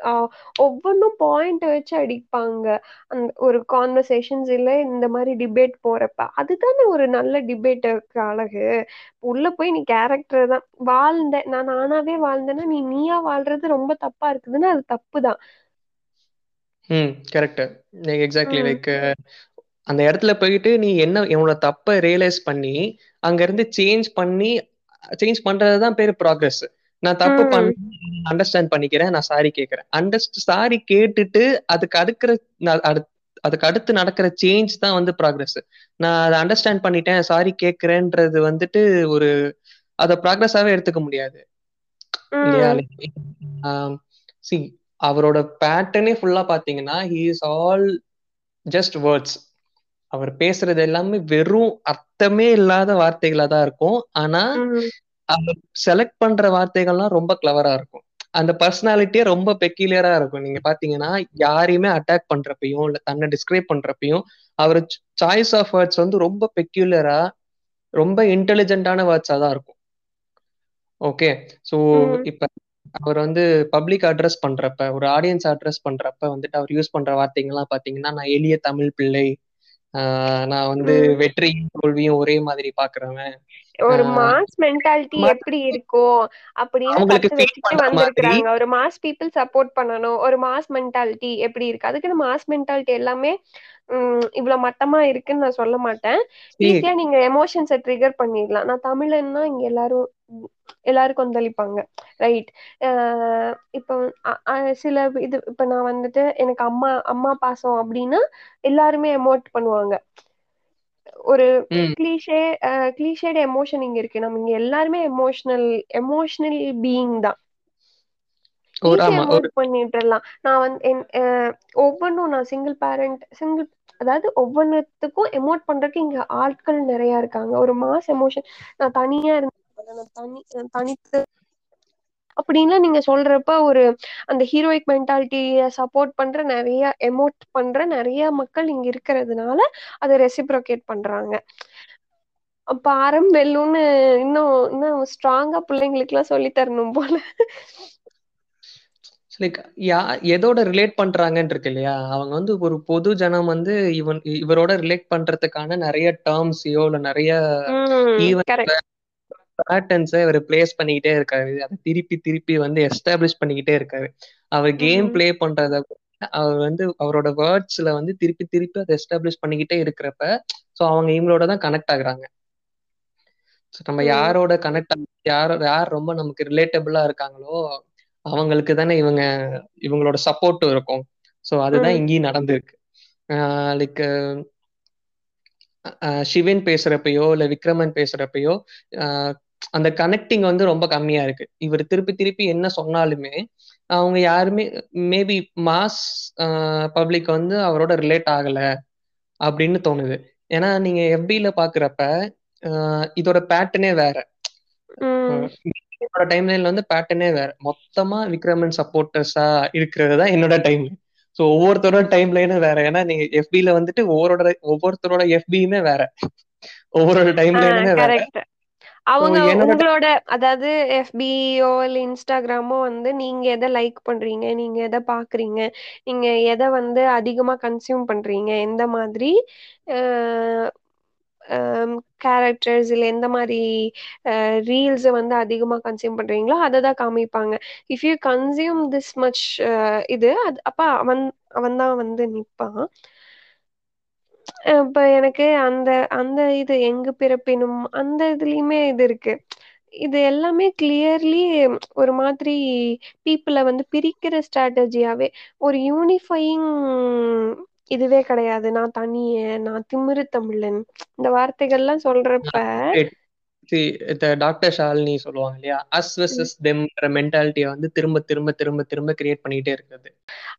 ஒவ்வொன்றும் பாயிண்ட வச்சு அடிப்பாங்க. அந்த ஒரு கான்வர்சேஷன்ஸ் இல்ல இந்த மாதிரி டிபேட் போறப்ப. அதுதானே ஒரு நல்ல டிபேட்டுக்கு அழகு. உள்ள போய் நீ கேரக்டர் தான். வாழ்ந்த நான் நானாவே வாழ்ந்தேன்னா நீ நீயா வாழ்றது ரொம்ப தப்பா இருக்குதுன்னா அது தப்புதான். ம் கரெக்ட் எக்ஸாக்ட்லி ம். லைக் அந்த இடத்துல போயிட்டு நீ என்ன உன்னோட தப்பை ரியலைஸ் பண்ணி அங்க இருந்து சேஞ்ச் பண்ணி சேஞ்ச் பண்றதுதான் பேரு ப்ராக்ரஸ் நான் தப்பு பண்ண அண்டர்ஸ்டாண்ட் பண்ணிக்கிறேன் நான் சாரி கேட்கறேன் அண்டர்ஸ்ட் சாரி கேட்டுட்டு அதுக்கு அடுக்கிற அதுக்கு அடுத்து நடக்கிற சேஞ்ச் தான் வந்து ப்ராக்ரஸ் நான் அதை அண்டர்ஸ்டாண்ட் பண்ணிட்டேன் சாரி கேட்கறேன்றது வந்துட்டு ஒரு அதை ப்ராக்ரஸாவே எடுத்துக்க முடியாது. சி அவரோட பேட்டர்னே ஃபுல்லா பாத்தீங்கன்னா he is all just words அவர் பேசுறது எல்லாமே வெறும் அர்த்தமே இல்லாத வார்த்தைகளா தான் இருக்கும். ஆனா அவர் செலக்ட் பண்ற வார்த்தைகள்லாம் ரொம்ப கிளவரா இருக்கும். அந்த பர்சனாலிட்டியே ரொம்ப பெக்யூலியரா இருக்கும். நீங்க பாத்தீங்கன்னா யாரையுமே அட்டாக் பண்றப்பையும் இல்ல தன்னை டிஸ்கிரைப் பண்றப்பையும் அவர் சாய்ஸ் ஆஃப் வேர்ட்ஸ் வந்து ரொம்ப பெக்யூலியரா ரொம்ப இன்டெலிஜென்ட்டான வேர்ட்ஸா தான் இருக்கும். ஓகே ஸோ ம் இப்ப அவர் வந்து பப்ளிக் அட்ரஸ் பண்றப்ப ஒரு ஆடியன்ஸ் அட்ரஸ் பண்றப்ப வந்துட்டு அவர் யூஸ் பண்ற வார்த்தைகள்லாம் பாத்தீங்கன்னா நான் எளிய தமிழ் பிள்ளை ஆஹ் நான் வந்து வெற்றியும் தோல்வியும் ஒரே மாதிரி பாக்குறவன் ஒரு மாஸ் மென்டாலிட்டி எப்படி இருக்கும் அப்படின்னு கத்து வச்சுட்டு வந்திருக்கிறாங்க. ஒரு மாஸ் பீப்புள் சப்போர்ட் பண்ணணும். ஒரு மாஸ் மென்டாலிட்டி எப்படி இருக்கு? அதுக்குன்னு மாஸ் மென்டாலிட்டி எல்லாமே இவ்வளவு மட்டமா இருக்குன்னு நான் சொல்ல மாட்டேன். ஈஸியா நீங்க எமோஷன்ஸை ட்ரிகர் பண்ணிடலாம். நான் தமிழன்னா இங்க எல்லாரும் எல்லாரும் கொந்தளிப்பாங்க. ரைட் இப்போ சில இது இப்ப நான் வந்துட்டு எனக்கு அம்மா அம்மா பாசம் அப்படின்னா எல்லாருமே எமோட் பண்ணுவாங்க. ஒரு கிளீஷே கிளீஷேட் எமோஷன் இங்க இருக்கு. நம்ம இங்க எல்லாருமே எமோஷனல் எமோஷனல் பீயிங் தான். பண்ணிட்டுலாம் நான் வந்து என் ஒவ்வொன்றும் நான் சிங்கிள் பேரண்ட் சிங்கிள் அதாவது ஒவ்வொன்றுத்துக்கும் எமோட் பண்றதுக்கு இங்க ஆட்கள் நிறைய இருக்காங்க. ஒரு மாஸ் எமோஷன் நான் தனியா இருந்தேன். தனி தனித்து அப்படின்லாம் நீங்க சொல்றப்ப ஒரு அந்த ஹீரோயிக் மென்டாலிட்டிய சப்போர்ட் பண்ற நிறைய எமோட் பண்ற நிறைய மக்கள் இங்க இருக்கிறதுனால அதை ரெசிப்ரோகேட் பண்றாங்க. பாரம் வெல்லும்னு இன்னும் இன்னும் ஸ்ட்ராங்கா பிள்ளைங்களுக்கு எல்லாம் சொல்லி தரணும் போல. லைக் யா எதோட ரிலேட் பண்றாங்கன்னு இருக்கு இல்லையா? அவங்க வந்து ஒரு பொது ஜனம் வந்து இவன் இவரோட ரிலேட் பண்றதுக்கான நிறைய டேர்ம்ஸையோ இல்ல நிறைய ஈவன் பேட்டர்ன்ஸை அவர் பிளேஸ் பண்ணிக்கிட்டே இருக்காரு. அதை திருப்பி திருப்பி வந்து எஸ்டாப்ளிஷ் பண்ணிக்கிட்டே இருக்காரு. அவர் கேம் பிளே பண்றத அவர் வந்து அவரோட வேர்ட்ஸ்ல வந்து திருப்பி திருப்பி அதை எஸ்டாப்ளிஷ் பண்ணிக்கிட்டே இருக்கிறப்ப ஸோ அவங்க இவங்களோட தான் கனெக்ட் ஆகுறாங்க. நம்ம யாரோட கனெக்ட் யார் யார் ரொம்ப நமக்கு ரிலேட்டபிளா இருக்காங்களோ அவங்களுக்கு தானே இவங்க இவங்களோட சப்போர்ட்டும் இருக்கும். ஸோ அதுதான் இங்கேயும் நடந்திருக்கு. லைக் சிவன் பேசுறப்பயோ இல்ல விக்ரமன் பேசுறப்பயோ அந்த கனெக்டிங் வந்து ரொம்ப கம்மியா இருக்கு. இவர் திருப்பி திருப்பி என்ன சொன்னாலுமே அவங்க யாருமே மேபி மாஸ் பப்ளிக் வந்து அவரோட ரிலேட் ஆகல அப்படின்னு தோணுது. ஏன்னா நீங்க எஃபில பாக்குறப்ப இதோட பேட்டர்னே வேற. என்னோட டைம்லைன்ல வந்து பேட்டர்னே வேற. மொத்தமா விக்ரமன் சப்போர்ட்டர்ஸா இருக்கிறது தான் என்னோட டைம் ஸோ ஒவ்வொருத்தரோட டைம் லைனும் வேற. ஏன்னா நீங்க எஃபில வந்துட்டு ஒவ்வொருத்தரோட ஒவ்வொருத்தரோட எஃபியுமே வேற. ஒவ்வொரு டைம் லைனுமே வேற. அவங்க உங்களோட அதாவது எஃபிஓ இல்ல இன்ஸ்டாகிராமோ வந்து நீங்க எதை லைக் பண்றீங்க? நீங்க எதை பாக்குறீங்க? நீங்க எதை வந்து அதிகமா கன்சியூம் பண்றீங்க? எந்த மாதிரி கேரக்டர்ஸ் இல்லை எந்த மாதிரி ரீல்ஸை வந்து அதிகமாக கன்சியூம் பண்ணுறீங்களோ அதை தான் காமிப்பாங்க. If you consume this much இது அப்போ அவன் அவன் தான் வந்து நிற்பான் இப்ப எனக்கு அந்த அந்த இது எங்கு பிறப்பினும் அந்த இதுலயுமே இது இருக்கு. இது எல்லாமே கிளியர்லி ஒரு மாதிரி பீப்புளை வந்து பிரிக்கிற ஸ்ட்ராட்டஜியாவே ஒரு யூனிஃபையிங் இதுவே கிடையாது. நான் தனிய நான் திமிரு தமிழன். இந்த வார்த்தைகள்லாம் சொல்றப்ப டாக்டர் ஷாலினி சொல்லுவாங்க இல்லையா? அஸ் வெர்சஸ் தெம்ன்ற மென்டாலிட்டியை வந்து திரும்ப திரும்ப திரும்ப திரும்ப கிரியேட் பண்ணிக்கிட்டே இருக்குது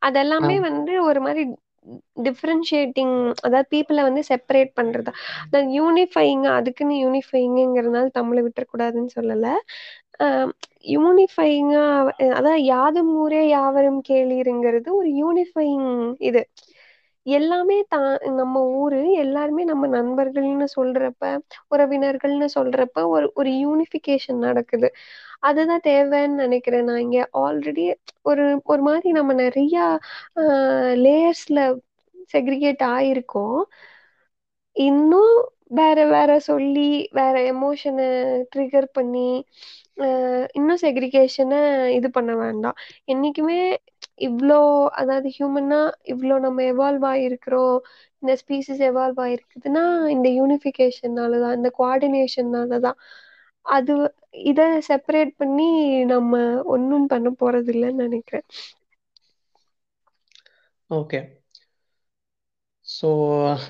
அதெல்லாமே வந்து ஒரு மாதிரி டிஃப்ரென்ஷியேட்டிங் அதாவது பீப்புளை வந்து செப்பரேட் பண்ணுறதா அந்த யூனிஃபைங் அதுக்குன்னு யூனிஃபைங்கிறதுனால தமிழை விட்டுறக்கூடாதுன்னு சொல்லலை. யூனிஃபைங்கா அதாவது யாதும் ஊரே யாவரும் கேளீருங்கிறது ஒரு யூனிஃபைங் இது. எல்லாமே தான் நம்ம ஊரு எல்லாருமே நம்ம நண்பர்கள்னு சொல்றப்ப உறவினர்கள்னு சொல்றப்ப ஒரு ஒரு யூனிஃபிகேஷன் நடக்குது. அதுதான் தேவைன்னு நினைக்கிறேன். நான் இங்க ஆல்ரெடி ஒரு ஒரு மாதிரி நம்ம நிறைய லேயர்ஸ்ல செக்ரிகேட் ஆயிருக்கோம். இன்னும் வேற வேற சொல்லி வேற எமோஷனை ட்ரிகர் பண்ணி இன்னும் செக்ரிகேஷனை இது பண்ண வேண்டாம். என்னைக்குமே இவ்வளோ அதாவது ஹியூமன்னா இவ்வளோ நம்ம எவால்வ் ஆகிருக்கிறோம் இந்த ஸ்பீசிஸ் எவால்வ் ஆகிருக்குதுன்னா இந்த யூனிஃபிகேஷன்னால தான் இந்த கோஆர்டினேஷன்னால தான் அது இதை செப்பரேட் பண்ணி நம்ம ஒன்றும் பண்ண போறது இல்லைன்னு நினைக்கிறேன். ஓகே ஸோ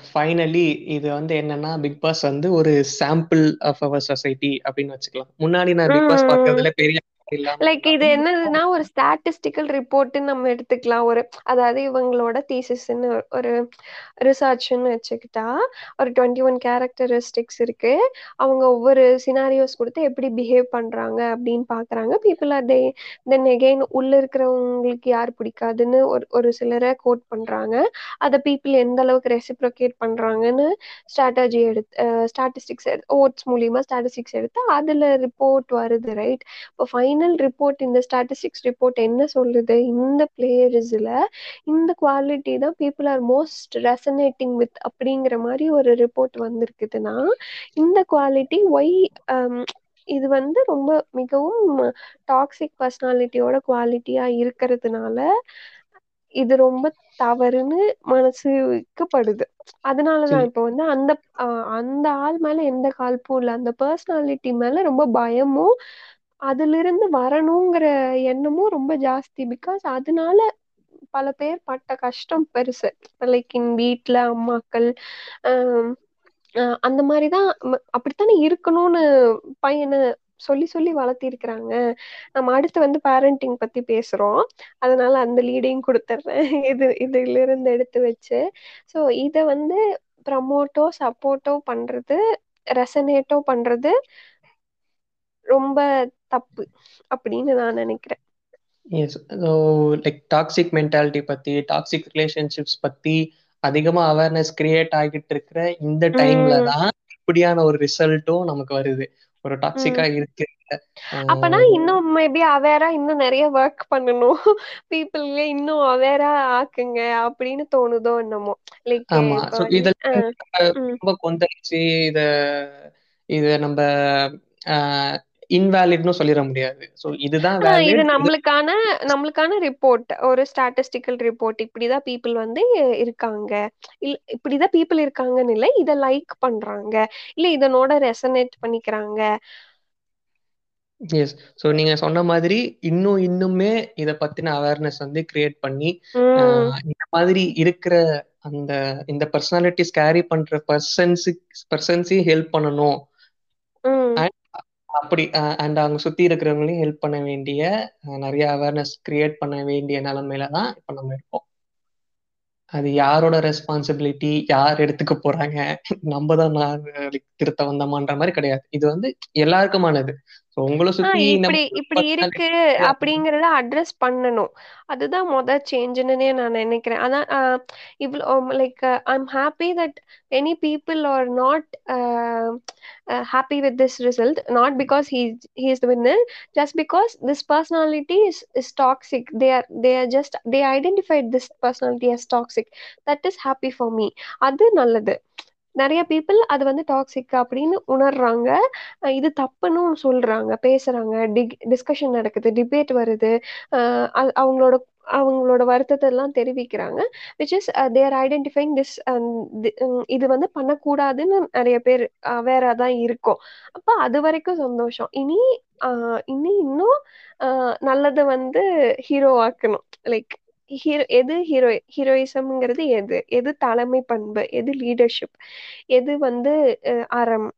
ஃபைனலி இது வந்து என்னன்னா பிக் பாஸ் வந்து ஒரு சாம்பிள் ஆஃப் அவர் சொசைட்டி அப்படின்னு வச்சுக்கலாம். முன்னாடி நான் பிக் பாஸ் பார்க்கறதுல பெரிய லைக் இது என்னதுன்னா ஒரு ஸ்டாட்டிஸ்டிக்கல் ரிப்போர்ட்னு நம்ம எடுத்துக்கலாம். ஒரு அதாவது இவங்களோட தீசிஸ்ன்னு ஒரு ரிசர்ச்னு வச்சுக்கிட்டா ஒரு டுவெண்ட்டி ஒன் கேரக்டரிஸ்டிக்ஸ் இருக்கு. அவங்க ஒவ்வொரு சினாரியோஸ் கொடுத்து எப்படி பிஹேவ் பண்றாங்க அப்படின்னு பாக்குறாங்க. People are they then again உள்ள இருக்கிறவங்களுக்கு யார் பிடிக்காதுன்னு ஒரு ஒரு சிலரை கோட் பண்றாங்க. அதை பீப்புள் எந்த அளவுக்கு ரெசிப்ரோகேட் பண்றாங்கன்னு ஸ்ட்ராட்டஜி எடுத்து ஸ்டாட்டிஸ்டிக்ஸ் எடுத்து ஓட்ஸ் மூலியமா ஸ்டாட்டிஸ்டிக்ஸ் எடுத்து அதுல ரிப்போர்ட் வருது ரைட் இப்போ ஃபைனல் ரிப்போர்ட் இந்த ஸ்டாட்டிஸ்டிக்ஸ் ரிப்போர்ட் என்ன சொல்லுது? இந்த பிளேயர்ஸ்ல இந்த குவாலிட்டி தான் people are most resonating with அப்படிங்கிற மாதிரி ஒரு ரிப்போர்ட் வந்திருக்குதுன்னா இந்த குவாலிட்டி ஒய் இது வந்து ரொம்ப மிகவும் டாக்ஸிக் பர்சனாலிட்டியோட குவாலிட்டியா இருக்கிறதுனால இது ரொம்ப தவறுன்னு மனசுக்கப்படுது அதனாலதான் இப்ப வந்து அந்த அந்த ஆள் மேல எந்த கால்ப்பும் இல்லை. அந்த பர்சனாலிட்டி மேல ரொம்ப பயமும் அதுல இருந்து வரணுங்கிற எண்ணமும் ரொம்ப ஜாஸ்தி. பிகாஸ் அதனால பல பேர் பட்ட கஷ்டம் பெருசு. லைக் இன் வீட்டுல அம்மாக்கள் ஆஹ் அந்த மாதிரிதான் அப்படித்தானே இருக்கணும்னு பையனை சொல்லி சொல்லி வளர்த்திருக்கிறாங்க. நம்ம அடுத்து வந்து பேரண்டிங் பத்தி பேசுறோம். அதனால அந்த லீடையும் கொடுத்துட்றேன் இது இதுல இருந்து எடுத்து வச்சு. ஸோ இதை வந்து ப்ரமோட்டோ சப்போர்ட்டோ பண்றது ரெசனேட்டோ பண்றது ரொம்ப தப்பு அப்படின்னு நான் நினைக்கிறேன். எஸ் லைக் டாக்ஸிக் மென்டாலிட்டி பத்தி டாக்ஸிக் ரிலேஷன்ஷிப்ஸ் பத்தி அதிகமா அவேர்னஸ் கிரியேட் ஆகிட்டு இருக்கிற இந்த டைம்ல தான் இப்படியான ஒரு ரிசல்ட்டும் நமக்கு வருது. ஒரு டாக்ஸிக்கா இருக்கு அப்பனா இன்னும் மேபி அவேரா இன்னும் நிறைய ஒர்க் பண்ணணும். பீப்புள் இன்னும் அவேரா ஆக்குங்க அப்படின்னு தோணுதோ என்னமோ. லைக் ஆமா. சோ இதெல்லாம் ரொம்ப கொந்தளிச்சு இத இத நம்ம இன்வேலிட்னு சொல்லிட முடியாது. ஸோ இதுதான் இது நம்மளுக்கான நம்மளுக்கான ரிப்போர்ட் ஒரு ஸ்டாட்டிஸ்டிக்கல் ரிப்போர்ட் இப்படிதான் பீப்புள் வந்து இருக்காங்க. இல்ல இப்படிதான் பீப்புள் இருக்காங்கன்னு இல்லை இதை லைக் பண்றாங்க. இல்ல இதனோட ரெசனேட் பண்ணிக்கிறாங்க. எஸ் ஸோ நீங்க சொன்ன மாதிரி இன்னும் இன்னுமே இத பத்தின அவேர்னஸ் வந்து கிரியேட் பண்ணி இந்த மாதிரி இருக்கிற அந்த இந்த பர்சனாலிட்டிஸ் கேரி பண்ற பர்சன்ஸு பர்சன்ஸையும் ஹெல்ப் பண்ணணும். அப்படி அண்ட் அவங்க சுத்தி இருக்கிறவங்களையும் ஹெல்ப் பண்ண வேண்டிய நிறைய அவேர்னஸ் கிரியேட் பண்ண வேண்டிய நிலைமையில தான் இப்ப நம்ம இருக்கோம். அது யாரோட ரெஸ்பான்சிபிலிட்டி யார் எடுத்துக்க போறாங்க நம்ம தான் நான் திருத்த வந்தோமான்ற மாதிரி கிடையாது. இது வந்து எல்லாருக்குமானது. இப்படி இப்படி இருக்கு அப்படிங்கறத அட்ரஸ் பண்ணணும். அதுதான் முத சேஞ்சுன்னு நான் நினைக்கிறேன். அதான் இவ்வளோ like I am happy that any people are not happy with this result not because he he is winner just because this personality is is toxic they are they are just they identified this personality as toxic that is happy for me அது நல்லது. நிறைய people அது வந்து toxic அப்படின்னு உணர்றாங்க. இது தப்புன்னு சொல்றாங்க பேசுறாங்க. டிக் டிஸ்கஷன் நடக்குது டிபேட் வருது. அவங்களோட அவங்களோட வருத்தத்தை எல்லாம் தெரிவிக்கிறாங்க. Which is their identifying this இது வந்து பண்ணக்கூடாதுன்னு நிறைய பேர் அவேரா தான் இருக்கும். அப்போ அது வரைக்கும் சந்தோஷம். இனி இனி இன்னும் நல்லதை வந்து ஹீரோ ஆக்கணும். லைக் ஹீரோ எது ஹீரோ ஹீரோயிசம்ங்கிறது எது? எது தலைமை பண்பு? எது லீடர்ஷிப் எது வந்து அறம்?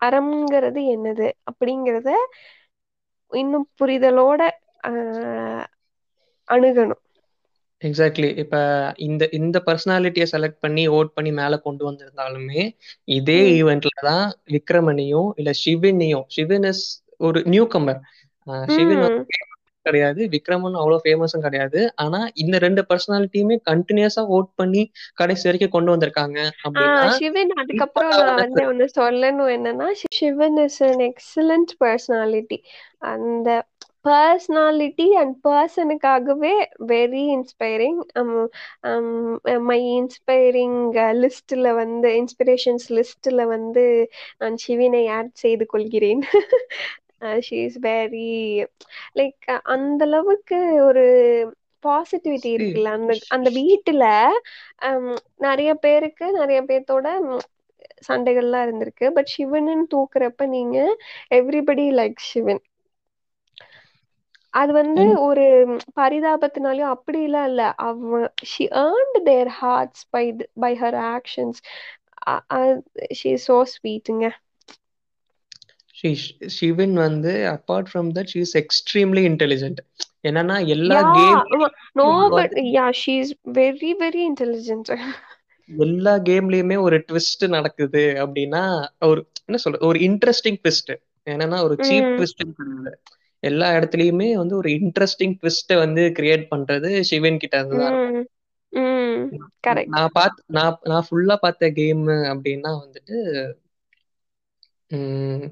அறம்ங்கிறது என்னது? அப்படிங்கிறத இன்னும் புரிதலோட அணுகணும். எக்ஸாக்ட்லி இப்ப இந்த இந்த பர்சனாலிட்டியை செலக்ட் பண்ணி ஓட் பண்ணி மேல கொண்டு வந்திருந்தாலுமே இதே. ஈவெண்ட்ல தான் விக்ரமனையும் இல்ல சிவனையும் சிவன் இஸ் ஒரு நியூ கம்பர் சிவன் கிடையாது விக்ரமன் அவ்வளவு ஃபேமஸும் கிடையாது. ஆனா இந்த ரெண்டு பர்சனாலிட்டியுமே கண்டினியூஸா ஓட் பண்ணி கடைசி வரைக்கும் கொண்டு வந்திருக்காங்க சிவன் அதுக்கப்புறம் நான் வந்து ஒண்ணு சொல்லணும் என்னன்னா Sivan is an excellent personality அந்த பர்சனாலிட்டி அண்ட் பர்சனுக்காகவே வெரி இன்ஸ்பைரிங் மை இன்ஸ்பைரிங் லிஸ்ட்ல வந்து இன்ஸ்பிரேஷன்ஸ் லிஸ்ட்ல வந்து நான் சிவினை ஆட் செய்து கொள்கிறேன். ஷீ இஸ் வெரி லைக் அந்த அளவுக்கு ஒரு பாசிட்டிவிட்டி இருக்குல்ல? அந்த அந்த வீட்டுல ஹம், நிறைய பேருக்கு நிறைய பேர்த்தோட சண்டைகள்லாம் இருந்திருக்கு. பட் சிவனுன்னு தூக்குறப்ப நீங்க எவ்ரிபடி லைக் சிவன். அது வந்து ஒரு பரிதாபத்தினாலயும் அப்படிலாம் இல்ல. அவ she earned their hearts by by her actions she so ஸ்வீட்டுங்க Sivan வந்து apart from that she is extremely intelligent என்னன்னா எல்லா game no but yeah she is very very intelligent எல்லா கேம்லயுமே ஒரு ட்விஸ்ட் நடக்குது அப்படின்னா ஒரு என்ன சொல்ற ஒரு இன்ட்ரெஸ்டிங் ட்விஸ்ட் என்னன்னா ஒரு சீப் ட்விஸ்ட் கிடையாது எல்லா இடத்துலயுமே வந்து ஒரு இன்ட்ரெஸ்டிங் ட்விஸ்ட வந்து கிரியேட் பண்றது சிவன் கிட்ட இருந்து நான் பார்த்து நான் நான் ஃபுல்லா பார்த்த கேம் அப்படின்னா வந்துட்டு உம்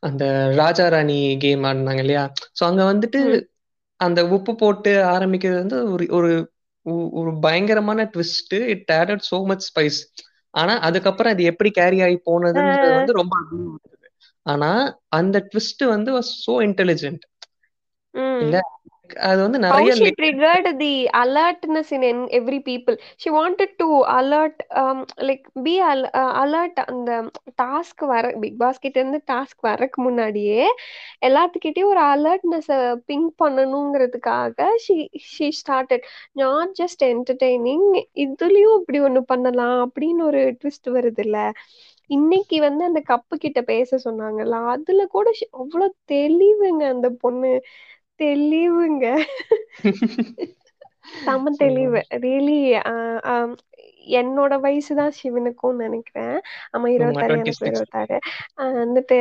அந்த ராஜா ராணி கேம் ஆடினாங்க இல்லையா? சோ அங்க வந்துட்டு ம். அந்த உப்பு போட்டு ஆரம்பிக்கிறது வந்து ஒரு ஒரு ஒ- ஒரு பயங்கரமான twist it added so much spice ஆனா அதுக்கப்புறம் அது எப்படி கேரி ஆகி போனதுன்றது வந்து ரொம்ப ஆனா அந்த ட்விஸ்ட் வந்து சோ இன்டெலிஜென்ட் இல்ல ம். அது வந்து நிறைய she triggered the alertness in, every people. She wanted to alert um like be al uh, alert அந்த டாஸ்க் வர பிக் பாஸ் கிட்ட இருந்து டாஸ்க் வரக்கு முன்னாடியே எல்லாத்துக்கிட்டயும் ஒரு அலர்ட்னஸ் பிங்க் பண்ணணுங்கிறதுக்காக she she started. Not just entertaining இதுலயும் இப்படி ஒண்ணு பண்ணலாம் அப்படின்னு ஒரு ட்விஸ்ட் வருது இல்ல இன்னைக்கு வந்து அந்த கப்பு கிட்ட பேச சொன்னாங்கல்ல அதுல கூட அவ்வளவு தெளிவுங்க அந்த பொண்ணு. தெளிவுங்க. செம்ம தெளிவு. ரியலி என்னோட வயசு தான் சிவனுக்கும் நினைக்கிறேன். ஆமா டுவெண்ட்டி எனக்கு இருபத்தாறு. ஆஹ் வந்துட்டு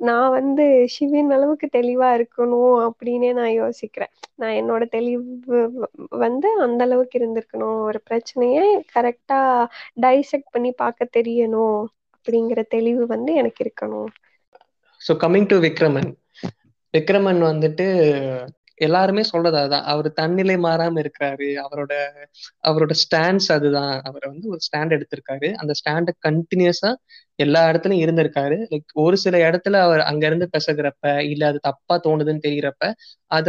நான் வந்து சிவன் அளவுக்கு தெளிவா இருக்கணும் அப்படின்னே நான் யோசிக்கிறேன். நான் என்னோட தெளிவு வந்து அந்த அளவுக்கு இருந்திருக்கணும். ஒரு பிரச்சனைய கரெக்டா டைசெக்ட் பண்ணி பார்க்க தெரியணும் அப்படிங்கிற தெளிவு வந்து எனக்கு இருக்கணும். So coming to Vikraman Vikraman வந்துட்டு எல்லாருமே சொல்றது அதுதான். அவர் தன்னிலை மாறாம இருக்கிறாரு. அவரோட அவரோட ஸ்டாண்ட்ஸ் அதுதான். அவர் வந்து ஒரு ஸ்டாண்ட் எடுத்திருக்காரு. அந்த ஸ்டாண்டை கண்டினியூஸா எல்லா இடத்துலயும் இருந்திருக்காரு. லைக் ஒரு சில இடத்துல அவர் அங்க இருந்து பேசுகிறப்ப இல்ல அது தப்பா தோணுதுன்னு தெரியறப்ப அத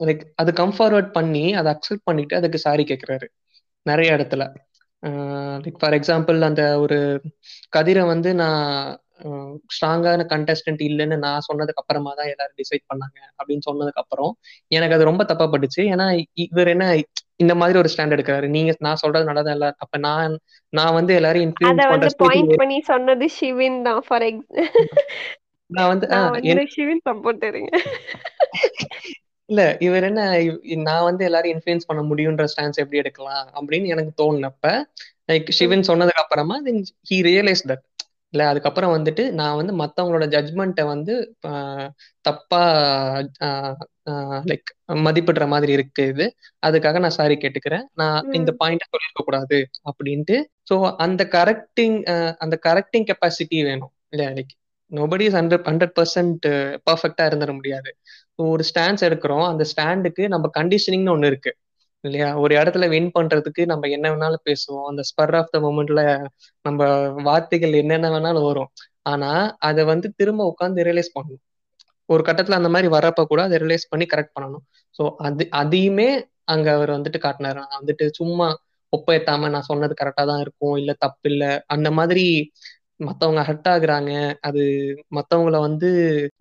லைக் அது கம்ஃபார்வர்ட் பண்ணி அதை அக்செப்ட் பண்ணிட்டு அதுக்கு சாரி கேட்கிறாரு நிறைய இடத்துல. லைக் ஃபார் எக்ஸாம்பிள் அந்த ஒரு கதிரை வந்து நான் ஸ்ட்ராங்கான கண்டஸ்டன்ட் இல்லைன்னு நான் சொன்னதுக்கு அப்புறமா தான் எல்லாரும் டிசைட் பண்ணாங்க அப்படின்னு சொன்னதுக்கு அப்புறம் எனக்கு அது ரொம்ப தப்பா பட்டுச்சு. ஏன்னா இவர் என்ன இந்த மாதிரி ஒரு ஸ்டாண்ட் எடுக்கிறாரு. நீங்க நான் சொல்றது நடந்தா இல்ல. அப்ப நான் நான் வந்து இன்ஃபுளுன்ஸ் வந்து பண்ற பாயிண்ட் பண்ணி சொன்னது சிவின் தான் ஃபார் நான் வந்து என்- சிவின் சப்போர்ட்டருங்க இல்ல இவர் என்ன நான் வந்து எல்லாரும் இன்ஃபுளுன்ஸ் பண்ண முடியுன்ற ஸ்டான்ஸ் எப்படி எடுக்கலாம் அப்படின்னு எனக்கு தோணுனப்ப லைக் சிவன் சொன்னதுக்கு அப்புறமா ஹி ரியலைஸ் தட் இல்ல அதுக்கப்புறம் வந்துட்டு நான் வந்து மத்தவங்களோட ஜட்மெண்ட்டை வந்து தப்பா லைக் மதிப்பிடுற மாதிரி இருக்கு இது. அதுக்காக நான் சாரி கேட்டுக்கிறேன். நான் இந்த பாயிண்ட சொல்லிருக்க கூடாது அப்படின்ட்டு. ஸோ அந்த கரெக்டிங் அந்த கரெக்டிங் கெப்பாசிட்டி வேணும். இல்லையா like nobody is hundred hundred percent பர்ஃபெக்டா இருந்துட முடியாது. ஒரு ஸ்டாண்ட்ஸ் எடுக்கிறோம். அந்த ஸ்டாண்டுக்கு நம்ம கண்டிஷனிங்னு ஒன்று இருக்கு. இல்லையா? ஒரு இடத்துல வின் பண்றதுக்கு நம்ம என்ன வேணாலும் பேசுவோம். அந்த ஸ்பர் ஆஃப் த மூமெண்ட்ல நம்ம வார்த்தைகள் என்னென்ன வேணாலும் வரும். ஆனா அதை வந்து திரும்ப உட்காந்து ரியலைஸ் பண்ணணும். ஒரு கட்டத்துல அந்த மாதிரி வரப்ப கூட அதை ரியலைஸ் பண்ணி கரெக்ட் பண்ணணும். ஸோ அது அதையுமே அங்க அவர் வந்துட்டு காட்டினாரு. நான் வந்துட்டு சும்மா ஒப்பேத்தாம நான் சொன்னது கரெக்டா தான் இருக்கும். இல்ல தப்பு இல்ல. அந்த மாதிரி மத்தவங்க ஹர்ட் ஆகுறாங்க. அது மத்தவங்கள வந்து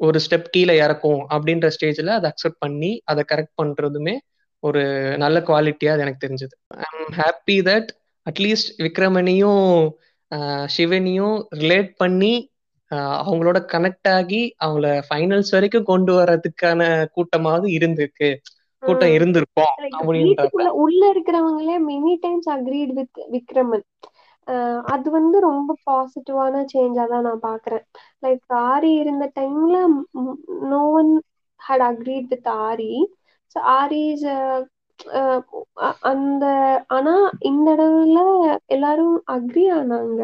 ஒரு ஸ்டெப் கீழே இறக்கும் அப்படின்ற ஸ்டேஜ்ல அதை அக்செப்ட் பண்ணி அதை கரெக்ட் பண்றதுமே ஒரு நல்ல குவாலிட்டியா அது எனக்கு தெரிஞ்சது. I am happy that at least விக்ரமணியும் சிவனியும் ரிலேட் பண்ணி அவங்களோட கனெக்ட் ஆகி அவங்கள ஃபைனல்ஸ் வரைக்கும் கொண்டு வர்றதுக்கான கூட்டமாவது இருந்திருக்கு. கூட்டம். இருந்திருக்கும் வீட்டுக்குள்ள உள்ள இருக்கிறவங்களே many times agreed with Vikraman. அது வந்து ரொம்ப பாசிட்டிவான சேஞ்சா தான் நான் பாக்குறேன் லைக் ஆரி இருந்த டைம்ல no one had agreed with Aari. So Aari's uh, uh, அந்த ஆனா இந்த இடத்துல எல்லாரும் அக்ரி ஆனாங்க.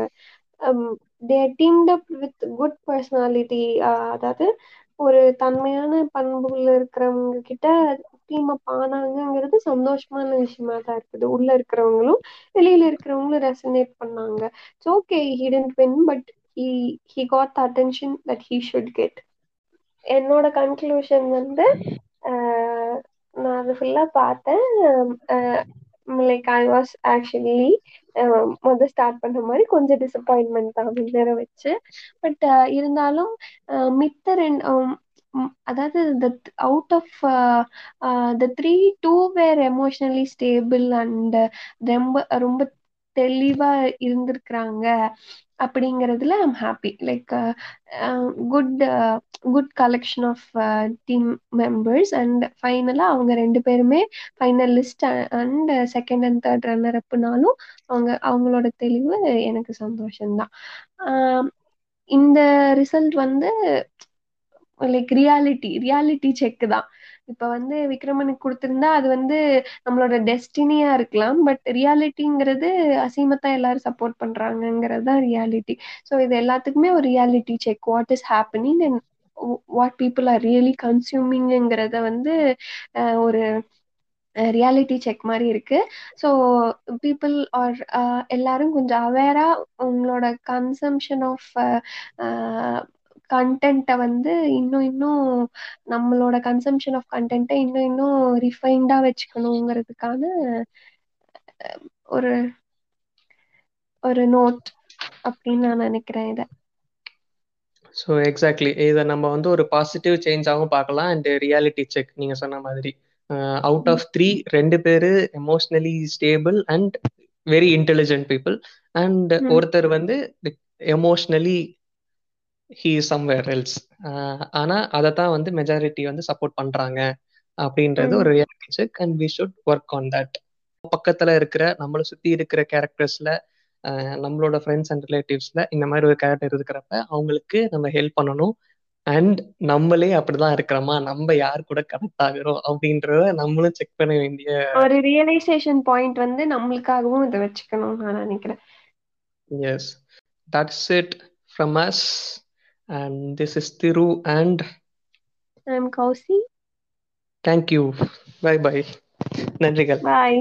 They teamed up with good personality அதாவது ஒரு தன்மையான பண்புகள் இருக்கிறவங்க கிட்ட டீம் அப் ஆனாங்கிறது சந்தோஷமான விஷயமா தான் இருக்குது. உள்ள இருக்கிறவங்களும் வெளியில இருக்கிறவங்களும் ரெசனேட் பண்ணாங்க. It's okay he didn't win but he he got the attention that he should get என்னோட கன்க்ளூஷன் வந்து நான் அது ஃபுல்லா பார்த்தேன். லைக் ஐ வாஸ் ஆக்சுவலி முதல் ஸ்டார்ட் பண்ண மாதிரி கொஞ்சம் டிசப்பாயின்மெண்ட் தான் வின்னரை வச்சு. பட் இருந்தாலும் அஹ் மித்த ரெண்டு அதாவது the out of the three two were emotionally stable and ரொம்ப ரொம்ப தெளிவா இருந்திருக்கிறாங்க. அப்படிங்கிறதுல I'm happy like good good collection of team members and ஃபைனலாக அவங்க ரெண்டு பேருமே final list and second and third runner அப்புனாலும் அவங்க அவங்களோட தெளிவு எனக்கு சந்தோஷம்தான். இந்த ரிசல்ட் வந்து லைக் ரியாலிட்டி ரியாலிட்டி செக் தான். இப்ப வந்து விக்ரமனுக்கு கொடுத்திருந்தா அது வந்து நம்மளோட டெஸ்டினியா இருக்கலாம். பட் ரியாலிட்டிங்கிறது அசீமத்தான் எல்லாரும் சப்போர்ட் பண்றாங்கிறது தான் ரியாலிட்டி ஸோ இது எல்லாத்துக்குமே ஒரு reality check what is happening and what people are really கன்சியூமிங்கிறத வந்து ஒரு ரியாலிட்டி செக் மாதிரி இருக்கு. ஸோ பீப்புள் ஆர் எல்லாரும் கொஞ்சம் அவேரா உங்களோட கன்சம்ஷன் ஆஃப் கண்டென்ட்டை வந்து இன்னும் இன்னும் நம்மளோட கன்சம்ஷன் ஆஃப் கண்டென்ட்டை இன்னும் இன்னும் ரிஃபைன்டா வச்சுக்கணுங்கிறதுக்கான ஒரு ஒரு நோட் அப்படின்னு நான் நினைக்கிறேன் இதை. ஸோ எக்ஸாக்ட்லி இதை நம்ம வந்து ஒரு பாசிட்டிவ் சேஞ்சாகவும் பார்க்கலாம். அண்ட் ரியாலிட்டி செக் நீங்க சொன்ன மாதிரி. அவுட் ஆஃப் த்ரீ ரெண்டு பேரு emotionally stable and very intelligent people and. ஒருத்தர் வந்து எமோஷ்னலி ஹீ சம்வேர் எல்ஸ் ஆனா அதை தான் வந்து மெஜாரிட்டி வந்து சப்போர்ட் பண்றாங்க அப்படின்றது ம். ஒரு reality check and we should work on that பக்கத்துல இருக்கிற நம்மளை சுத்தி இருக்கிற கேரக்டர்ஸ்ல நம்மளோட ஃப்ரெண்ட்ஸ் அண்ட் ரிலேட்டிவ்ஸ்ல இந்த மாதிரி ஒரு கேரக்டர் இருக்கிறப்ப அவங்களுக்கு நம்ம ஹெல்ப் பண்ணணும். அண்ட் நம்மளே அப்படிதான் இருக்கிறோமா? நம்ம யார் கூட கனெக்ட் ஆகுறோம்? அப்படின்றத நம்மளும் செக் பண்ண வேண்டிய ஒரு ரியலைசேஷன் பாயிண்ட் வந்து நம்மளுக்காகவும் இதை வச்சுக்கணும் நான் நினைக்கிறேன். Yes that's it from us and this is Thiru and I am Kousi thank you bye bye நன்றிகள். பாய்